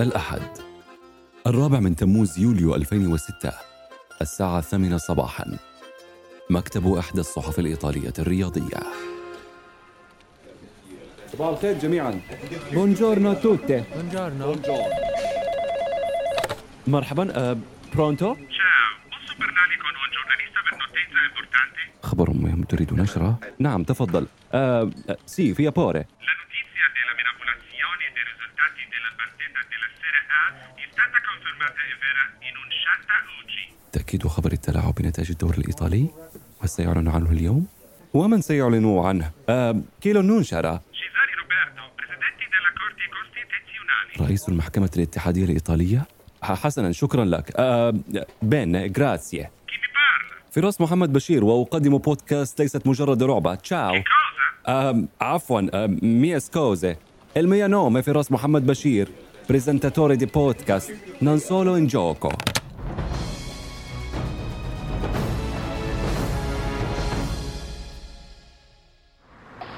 الأحد. الرابع من تموز يوليو 2006 الساعة الثامنة صباحا. مكتب إحدى الصحف الإيطالية الرياضية. صباح الخير جميعا. Buongiorno tutti Buongiorno. مرحبا Pronto importanti? خبر مهم تريد نشره؟ نعم تفضل. أه آه، sì, per favore della A è stata confermata e vera oggi. تأكيد خبر التلاعب بنتائج الدوري الإيطالي هل سيعلن عنه اليوم؟ ومن سيعلن عنه؟ كيلو نونشارا. رئيس المحكمة الاتحادية الإيطالية؟ حسنا شكرا لك بين parla? فراس محمد بشير وأقدم بودكاست ليست مجرد رعبة تشاو عفوا أه ميا سكوزي è Firas Mohammed Bashir, presentatore di podcast Non solo in gioco.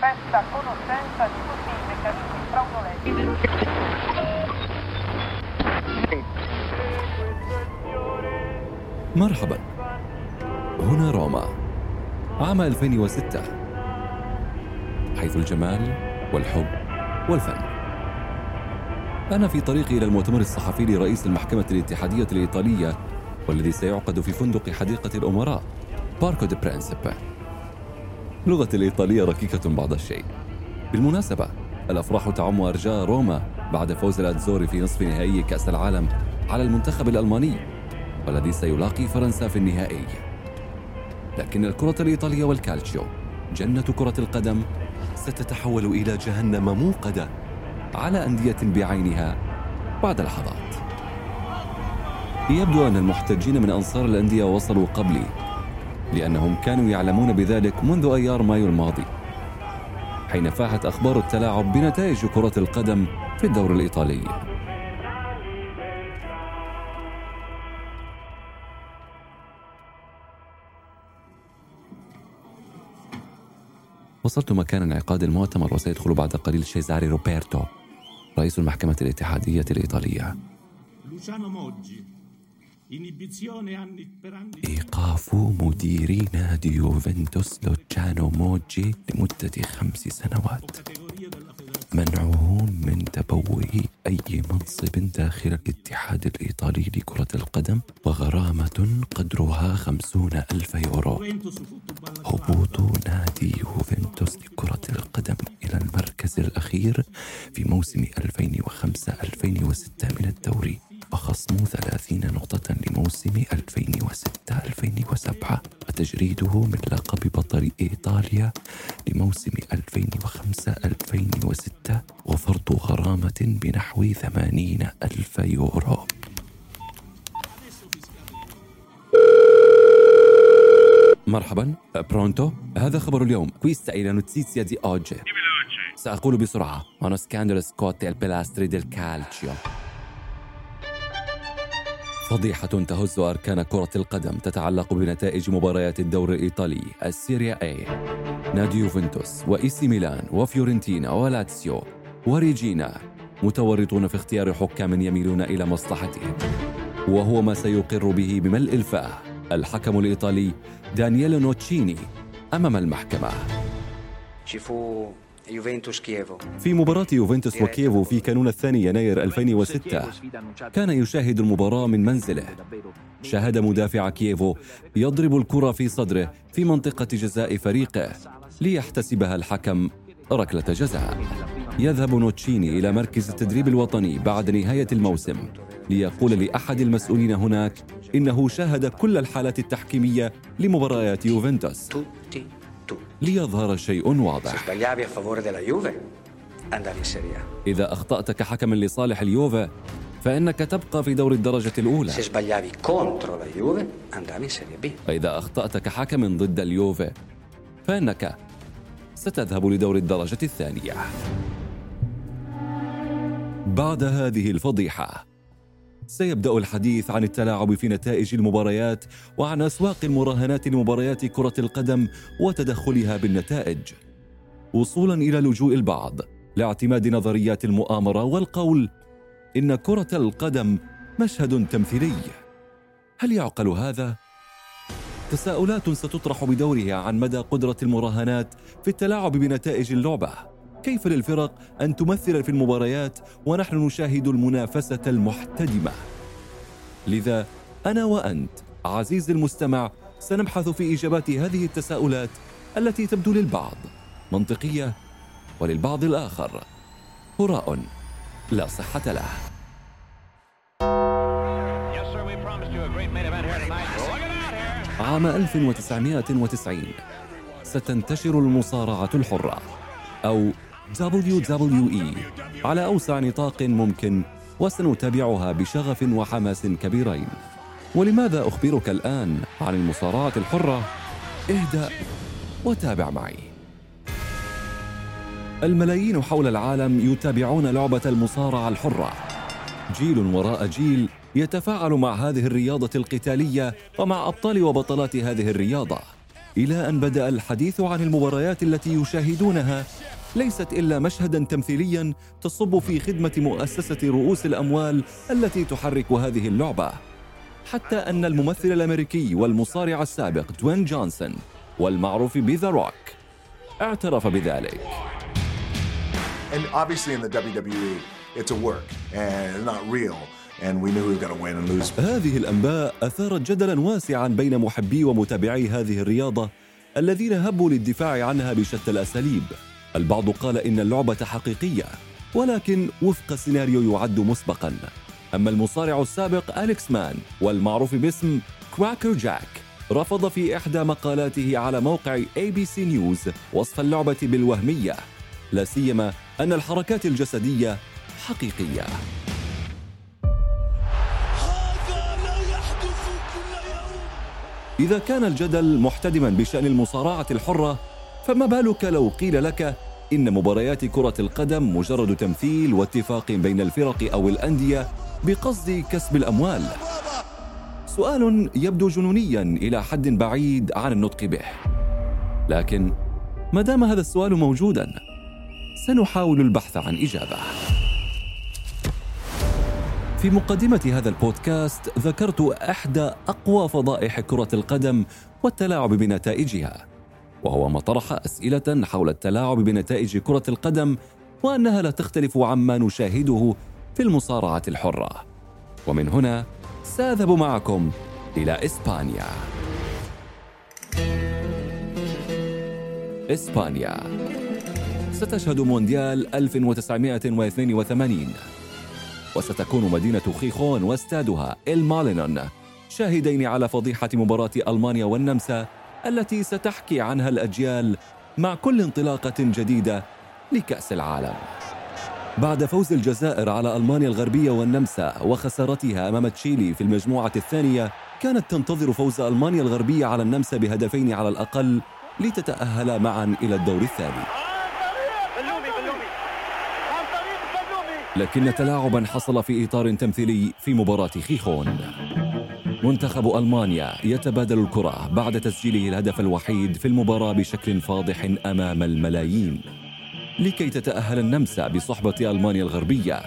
perfetta conoscenza di tutti i meccanismi fraudolenti. مرحبا هنا روما عام 2006 حيث الجمال والحب والفن أنا في طريقي إلى المؤتمر الصحفي لرئيس المحكمة الاتحادية الإيطالية والذي سيعقد في فندق حديقة الأمراء باركو دي برينسيبا لغتي الإيطالية ركيكة بعض الشيء. بالمناسبة الأفراح تعم أرجاء روما بعد فوز الأتزوري في نصف نهائي كأس العالم على المنتخب الألماني والذي سيلاقي فرنسا في النهائي. لكن الكرة الإيطالية والكالتشيو جنة كرة القدم ستتحول إلى جهنم موقدة على أندية بعينها بعد لحظات. يبدو أن المحتجين من أنصار الأندية وصلوا قبلي لأنهم كانوا يعلمون بذلك منذ أيار مايو الماضي حين فاحت أخبار التلاعب بنتائج كرة القدم في الدور الإيطالي. وصلت مكان انعقاد المؤتمر وسيدخل بعد قليل شيزاري روبرتو. رئيس المحكمة الاتحادية الإيطالية. إيقاف مدير نادي يوفنتوس لوتشانو موجي لمدة خمس سنوات. Categoria della federazione. منعه من تبوء أي منصب داخل الاتحاد الإيطالي لكرة القدم وغرامة قدرها خمسون ألف يورو هبوط نادي يوفنتوس لكرة القدم إلى المركز الأخير في موسم 2005-2006 من الدوري وخصم 30 نقطة لموسم 2006-2007 وتجريده من لقب بطل إيطاليا لموسم 2005-2006 وفرض غرامة بنحو 80 ألف يورو. مرحبا برونتو. هذا خبر اليوم. è la notizia di oggi سأقول بسرعة. Scandalo scotte al pilastri del calcio فضيحة تهز أركان كرة القدم تتعلق بنتائج مباريات الدور الإيطالي السيريا A نادي يوفنتوس وإيسي ميلان وفيورنتينا ولاتسيو وريجينا متورطون في اختيار حكام يميلون إلى مصلحتهم. وهو ما سيقر به بملء الفاه الحكم الإيطالي دانييلو نوتشيني أمام المحكمة. Juventus Chievo. في مباراة يوفنتوس وكييفو في كانون الثاني يناير 2006 كان يشاهد المباراة من منزله. شاهد مدافع كييفو يضرب الكرة في صدره في منطقة جزاء فريقه ليحتسبها الحكم ركلة جزاء. يذهب نوتشيني إلى مركز التدريب الوطني بعد نهاية الموسم. ليقول لأحد المسؤولين هناك إنه شاهد كل الحالات التحكيمية لمباريات يوفنتوس. ليظهر شيء واضح. إذا أخطأت كحكم لصالح اليوفا فإنك تبقى في دور الدرجة الأولى. وإذا أخطأت كحكم ضد اليوفا فإنك ستذهب لدور الدرجة الثانية بعد هذه الفضيحة سيبدأ الحديث عن التلاعب في نتائج المباريات وعن أسواق المراهنات لمباريات كرة القدم وتدخلها بالنتائج. وصولا إلى لجوء البعض لاعتماد نظريات المؤامرة والقول إن كرة القدم مشهد تمثيلي. هل يعقل هذا؟ تساؤلات ستطرح بدورها عن مدى قدرة المراهنات في التلاعب بنتائج اللعبة. كيف للفرق أن تمثل في المباريات ونحن نشاهد المنافسة المحتدمة؟ لذا أنا وأنت عزيزي المستمع سنبحث في إجابات هذه التساؤلات التي تبدو للبعض منطقية وللبعض الآخر. هراء لا صحة له. عام 1990 ستنتشر المصارعة الحرة أو WWE على أوسع نطاق ممكن وسنتابعها بشغف وحماس كبيرين. ولماذا أخبرك الآن عن المصارعة الحرة؟ اهدأ وتابع معي. الملايين حول العالم يتابعون لعبة المصارعة الحرة. جيل وراء جيل يتفاعل مع هذه الرياضة القتالية ومع أبطال وبطلات هذه الرياضة إلى أن بدأ الحديث عن المباريات التي يشاهدونها ليست إلا مشهدا تمثيليا تصب في خدمة مؤسسة رؤوس الأموال التي تحرك هذه اللعبة حتى أن الممثل الأمريكي والمصارع السابق دوين جونسون والمعروف بذا روك اعترف بذلك And obviously in the WWE, it's a work and not real. And we knew we were going to win and lose. هذه الأنباء أثارت جدلا واسعا بين محبي ومتابعي هذه الرياضة الذين هبوا للدفاع عنها بشتى الأساليب البعض قال إن اللعبة حقيقية ولكن وفق سيناريو يعد مسبقا. أما المصارع السابق أليكس مان والمعروف باسم كراكر جاك رفض في إحدى مقالاته على موقع ABC نيوز وصف اللعبة بالوهمية لا سيما أن الحركات الجسدية حقيقية. إذا كان الجدل محتدما بشأن المصارعة الحرة فما بالك لو قيل لك إن مباريات كرة القدم مجرد تمثيل واتفاق بين الفرق أو الأندية بقصد كسب الأموال؟ سؤال يبدو جنونيا إلى حد بعيد عن النطق به. لكن ما دام هذا السؤال موجودا سنحاول البحث عن إجابة. في مقدمة هذا البودكاست ذكرت إحدى أقوى فضائح كرة القدم والتلاعب بنتائجها. وهو ما طرح أسئلة حول التلاعب بنتائج كرة القدم وأنها لا تختلف عما نشاهده في المصارعة الحرة. ومن هنا سأذهب معكم إلى إسبانيا. إسبانيا. ستشهد مونديال 1982 وستكون مدينة خيخون واستادها المالينون شاهدين على فضيحة مباراة ألمانيا والنمسا التي ستحكي عنها الأجيال مع كل انطلاقة جديدة لكأس العالم. بعد فوز الجزائر على ألمانيا الغربية والنمسا وخسارتها أمام تشيلي في المجموعة الثانية كانت تنتظر فوز ألمانيا الغربية على النمسا بهدفين على الأقل لتتأهل معا إلى الدور الثاني. لكن تلاعبا حصل في إطار تمثيلي في مباراة خيخون. منتخب ألمانيا يتبادل الكرة بعد تسجيله الهدف الوحيد في المباراة بشكل فاضح أمام الملايين لكي تتأهل النمسا بصحبة ألمانيا الغربية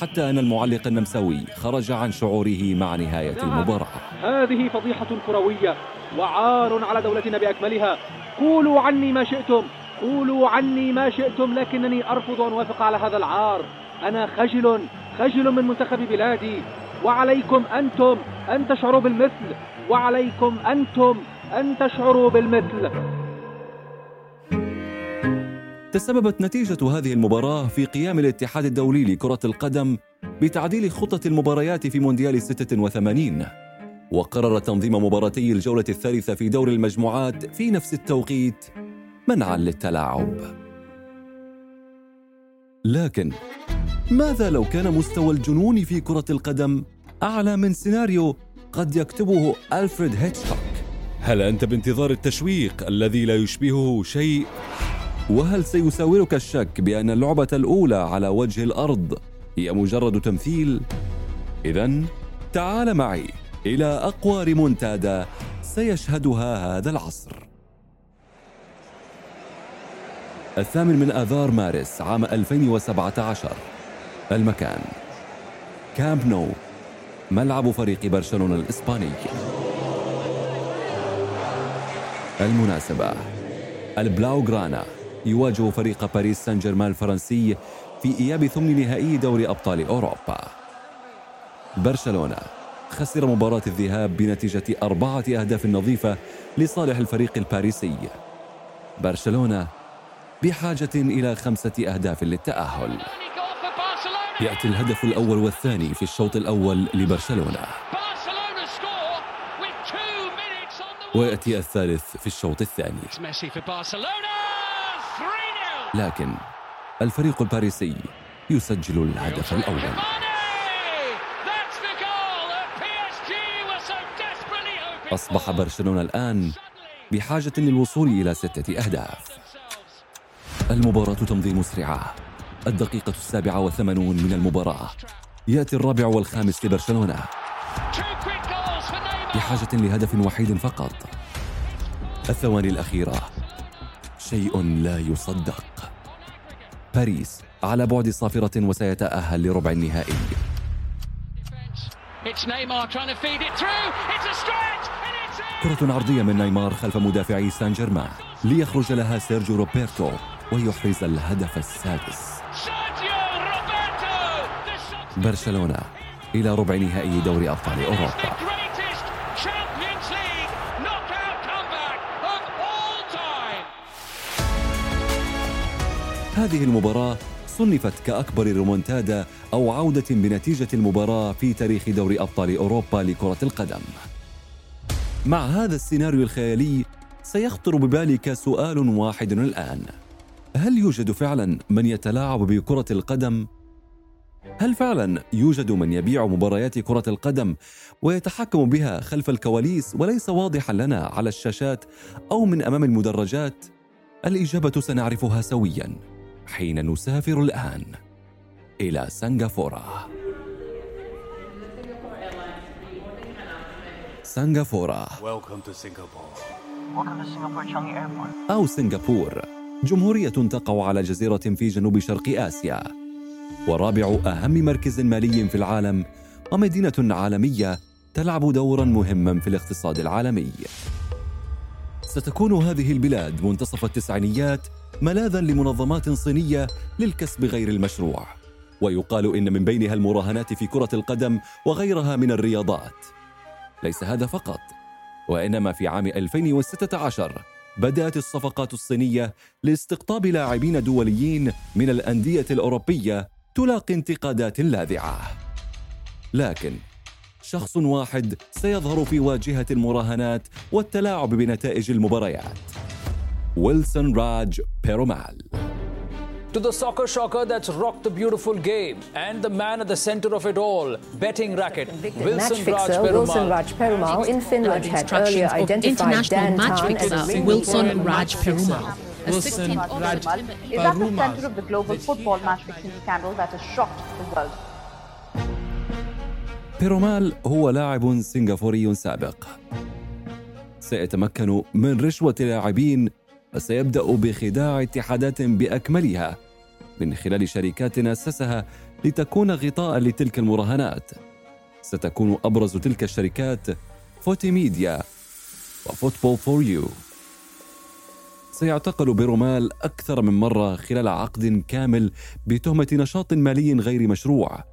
حتى أن المعلق النمساوي خرج عن شعوره مع نهاية المباراة. هذه فضيحة كروية وعار على دولتنا بأكملها. قولوا عني ما شئتم قولوا عني ما شئتم لكنني أرفض أن أوافق على هذا العار. أنا خجل خجل من منتخب بلادي. وعليكم أنتم أن تشعروا بالمثل وعليكم أنتم أن تشعروا بالمثل. تسببت نتيجة هذه المباراة في قيام الاتحاد الدولي لكرة القدم بتعديل خطة المباريات في مونديال 86 وقرر تنظيم مباراتي الجولة الثالثة في دور المجموعات في نفس التوقيت منعا للتلاعب. لكن ماذا لو كان مستوى الجنون في كرة القدم أعلى من سيناريو قد يكتبه ألفريد هيتشكوك هل أنت بانتظار التشويق الذي لا يشبهه شيء؟ وهل سيساورك الشك بأن اللعبة الأولى على وجه الأرض هي مجرد تمثيل؟ إذا تعال معي إلى أقوى ريمونتادا سيشهدها هذا العصر. الثامن من آذار مارس عام 2017 المكان. الكامب نو ملعب فريق برشلونة الإسباني. المناسبة البلاوغرانا يواجه فريق باريس سان جيرمان الفرنسي في إياب ثمن نهائي دوري أبطال أوروبا. برشلونة خسر مباراة الذهاب بنتيجة أربعة أهداف نظيفة لصالح الفريق الباريسي. برشلونة بحاجة إلى خمسة أهداف للتأهل. يأتي الهدف الأول والثاني في الشوط الأول لبرشلونة. ويأتي الثالث في الشوط الثاني. لكن الفريق الباريسي يسجل الهدف الأول. أصبح برشلونة الآن بحاجة للوصول إلى ستة أهداف. المباراة تمضي مسرعة. الدقيقة السابعة وثمانون من المباراة. يأتي الرابع والخامس لبرشلونة بحاجة لهدف وحيد فقط. الثواني الأخيرة. شيء لا يصدق. باريس على بعد صافرة وسيتأهل لربع النهائي. كرة عرضية من نيمار خلف مدافعي سان جيرمان. ليخرج لها سيرجيو روبرتو. ويحرز الهدف السادس. برشلونة إلى ربع نهائي دوري أبطال أوروبا. هذه المباراة صنفت كأكبر رومونتادا أو عودة بنتيجة المباراة في تاريخ دوري أبطال أوروبا لكرة القدم. مع هذا السيناريو الخيالي سيخطر ببالك سؤال واحد الآن: هل يوجد فعلا من يتلاعب بكرة القدم؟ هل فعلا يوجد من يبيع مباريات كرة القدم ويتحكم بها خلف الكواليس وليس واضحا لنا على الشاشات أو من أمام المدرجات؟ الإجابة سنعرفها سويا حين نسافر الآن إلى سنغافورة. سنغافورة أو سنغافور جمهورية تقع على جزيرة في جنوب شرق آسيا ورابع أهم مركز مالي في العالم ومدينة عالمية تلعب دورا مهما في الاقتصاد العالمي. ستكون هذه البلاد منتصف التسعينيات ملاذا لمنظمات صينية للكسب غير المشروع ويقال إن من بينها المراهنات في كرة القدم وغيرها من الرياضات. ليس هذا فقط وإنما في عام 2016 بدأت الصفقات الصينية لاستقطاب لاعبين دوليين من الأندية الأوروبية تلاقي انتقادات لاذعة. لكن شخص واحد سيظهر في واجهة المراهنات والتلاعب بنتائج المباريات. ويلسون راج بيرومال. To the soccer shocker that's rocked the beautiful game and the man at the center of it all, betting racket, Wilson Raj fixer Wilson Raj Perumal in Finland had earlier identified Dan match Tan fixer as a Wilson Raj Perumal. A Wilson 16th Raj is at the center of the global football match fixing scandal that has shocked the world. بيرومال هو لاعب سنغافوري سابق سيتمكن من رشوة لاعبين وسيبدأ بخداع اتحادات بأكملها من خلال شركات أسسها لتكون غطاء لتلك المراهنات. ستكون أبرز تلك الشركات Footy Media و Football For You. سيعتقل بيرومال أكثر من مرة خلال عقد كامل بتهمة نشاط مالي غير مشروع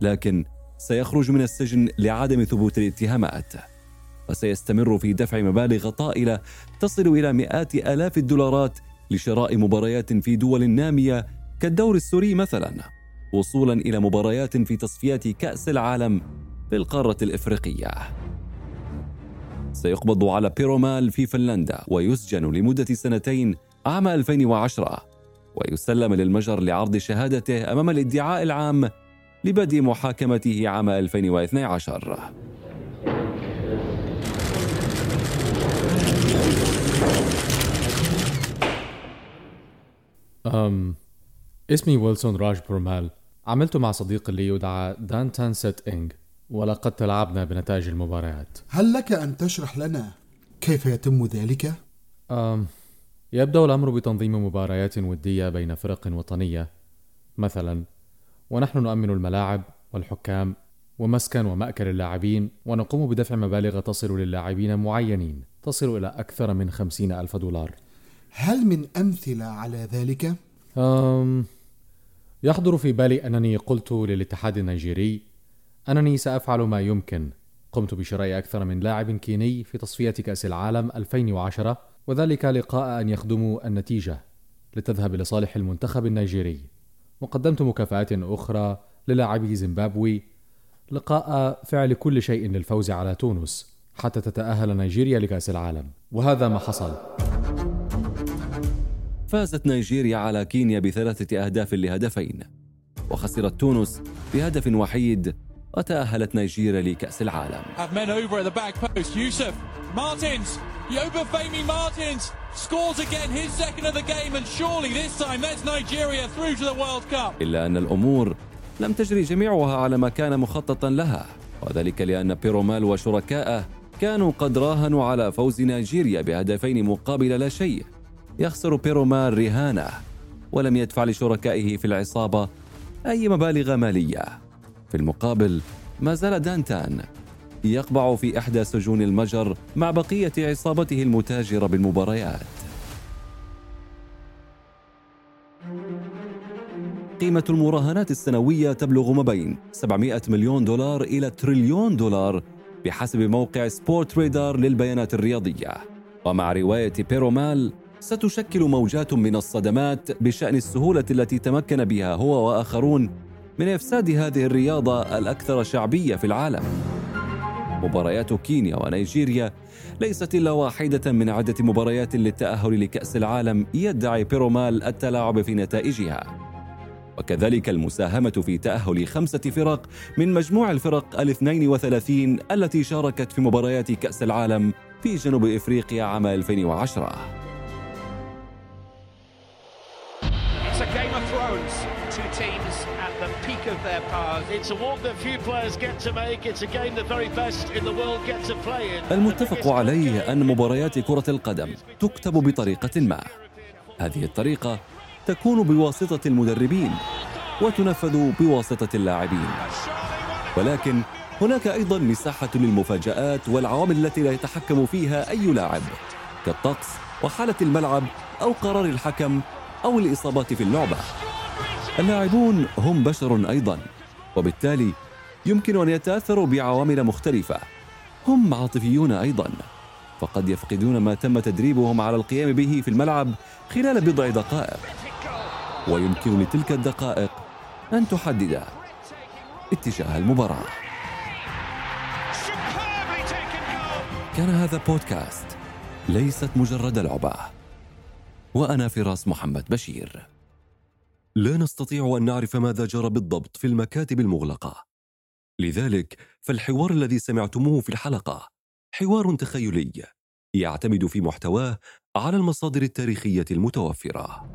لكن سيخرج من السجن لعدم ثبوت الاتهامات. وسيستمر في دفع مبالغ طائلة تصل إلى مئات آلاف الدولارات لشراء مباريات في دول نامية كالدور السوري مثلا وصولا إلى مباريات في تصفيات كأس العالم في القارة الإفريقية. سيقبض على بيرومال في فنلندا ويسجن لمدة سنتين عام 2010 ويسلم للمجر لعرض شهادته أمام الادعاء العام لبدء محاكمته عام 2012 أم اسمي ويلسون راج برومال. عملت مع صديق لي يدعى دانتان سيت إنج ولقد تلاعبنا بنتائج المباريات. هل لك أن تشرح لنا كيف يتم ذلك؟ أم يبدأ الأمر بتنظيم مباريات ودية بين فرق وطنية. مثلا ونحن نؤمن الملاعب والحكام ومسكن ومأكل اللاعبين ونقوم بدفع مبالغ تصل للاعبين معينين تصل إلى أكثر من خمسين ألف دولار. هل من أمثلة على ذلك؟ أم يحضر في بالي أنني قلت للاتحاد النيجيري أنني سأفعل ما يمكن. قمت بشراء أكثر من لاعب كيني في تصفية كأس العالم 2010 وذلك لقاء أن يخدموا النتيجة لتذهب لصالح المنتخب النيجيري. وقدمت مكافآت أخرى للاعبي زيمبابوي لقاء فعل كل شيء للفوز على تونس حتى تتأهل نيجيريا لكأس العالم. وهذا ما حصل. فازت نيجيريا على كينيا بثلاثة أهداف لهدفين وخسرت تونس بهدف وحيد وتأهلت نيجيريا لكأس العالم. إلا أن الأمور لم تجري جميعها على ما كان مخططا لها وذلك لأن بيرومال وشركائه كانوا قد راهنوا على فوز نيجيريا بهدفين مقابل لا شيء. يخسر بيرومال رهانة ولم يدفع لشركائه في العصابة أي مبالغ مالية. في المقابل ما زال دانتان يقبع في إحدى سجون المجر مع بقية عصابته المتاجرة بالمباريات. قيمة المراهنات السنوية تبلغ ما بين 700 مليون دولار إلى تريليون دولار بحسب موقع سبورت ريدار للبيانات الرياضية. ومع رواية بيرومال ستشكل موجات من الصدمات بشأن السهولة التي تمكن بها هو وآخرون من إفساد هذه الرياضة الأكثر شعبية في العالم. مباريات كينيا ونيجيريا ليست إلا واحدة من عدة مباريات للتأهل لكأس العالم يدعي بيرومال التلاعب في نتائجها. وكذلك المساهمة في تأهل خمسة فرق من مجموع الفرق الاثنين وثلاثين التي شاركت في مباريات كأس العالم في جنوب إفريقيا عام 2010 their powers. It's a walk that few players get to make. It's a game the very best in the world get to play in. المتفق عليه أن مباريات كرة القدم تكتب بطريقة ما هذه الطريقة تكون بواسطة المدربين وتنفذ بواسطة اللاعبين ولكن هناك أيضا مساحة للمفاجآت والعوامل التي لا يتحكم فيها أي لاعب كالطقس وحالة الملعب أو قرار الحكم أو الإصابات في اللعبة اللاعبون هم بشر أيضا وبالتالي يمكن أن يتأثروا بعوامل مختلفة. هم عاطفيون أيضا فقد يفقدون ما تم تدريبهم على القيام به في الملعب خلال بضع دقائق. ويمكن لتلك الدقائق أن تحدد اتجاه المباراة. كان هذا بودكاست ليست مجرد لعبة وأنا فراس محمد بشير. لا نستطيع أن نعرف ماذا جرى بالضبط في المكاتب المغلقة. لذلك فالحوار الذي سمعتموه في الحلقة حوار تخيلي يعتمد في محتواه على المصادر التاريخية المتوفرة.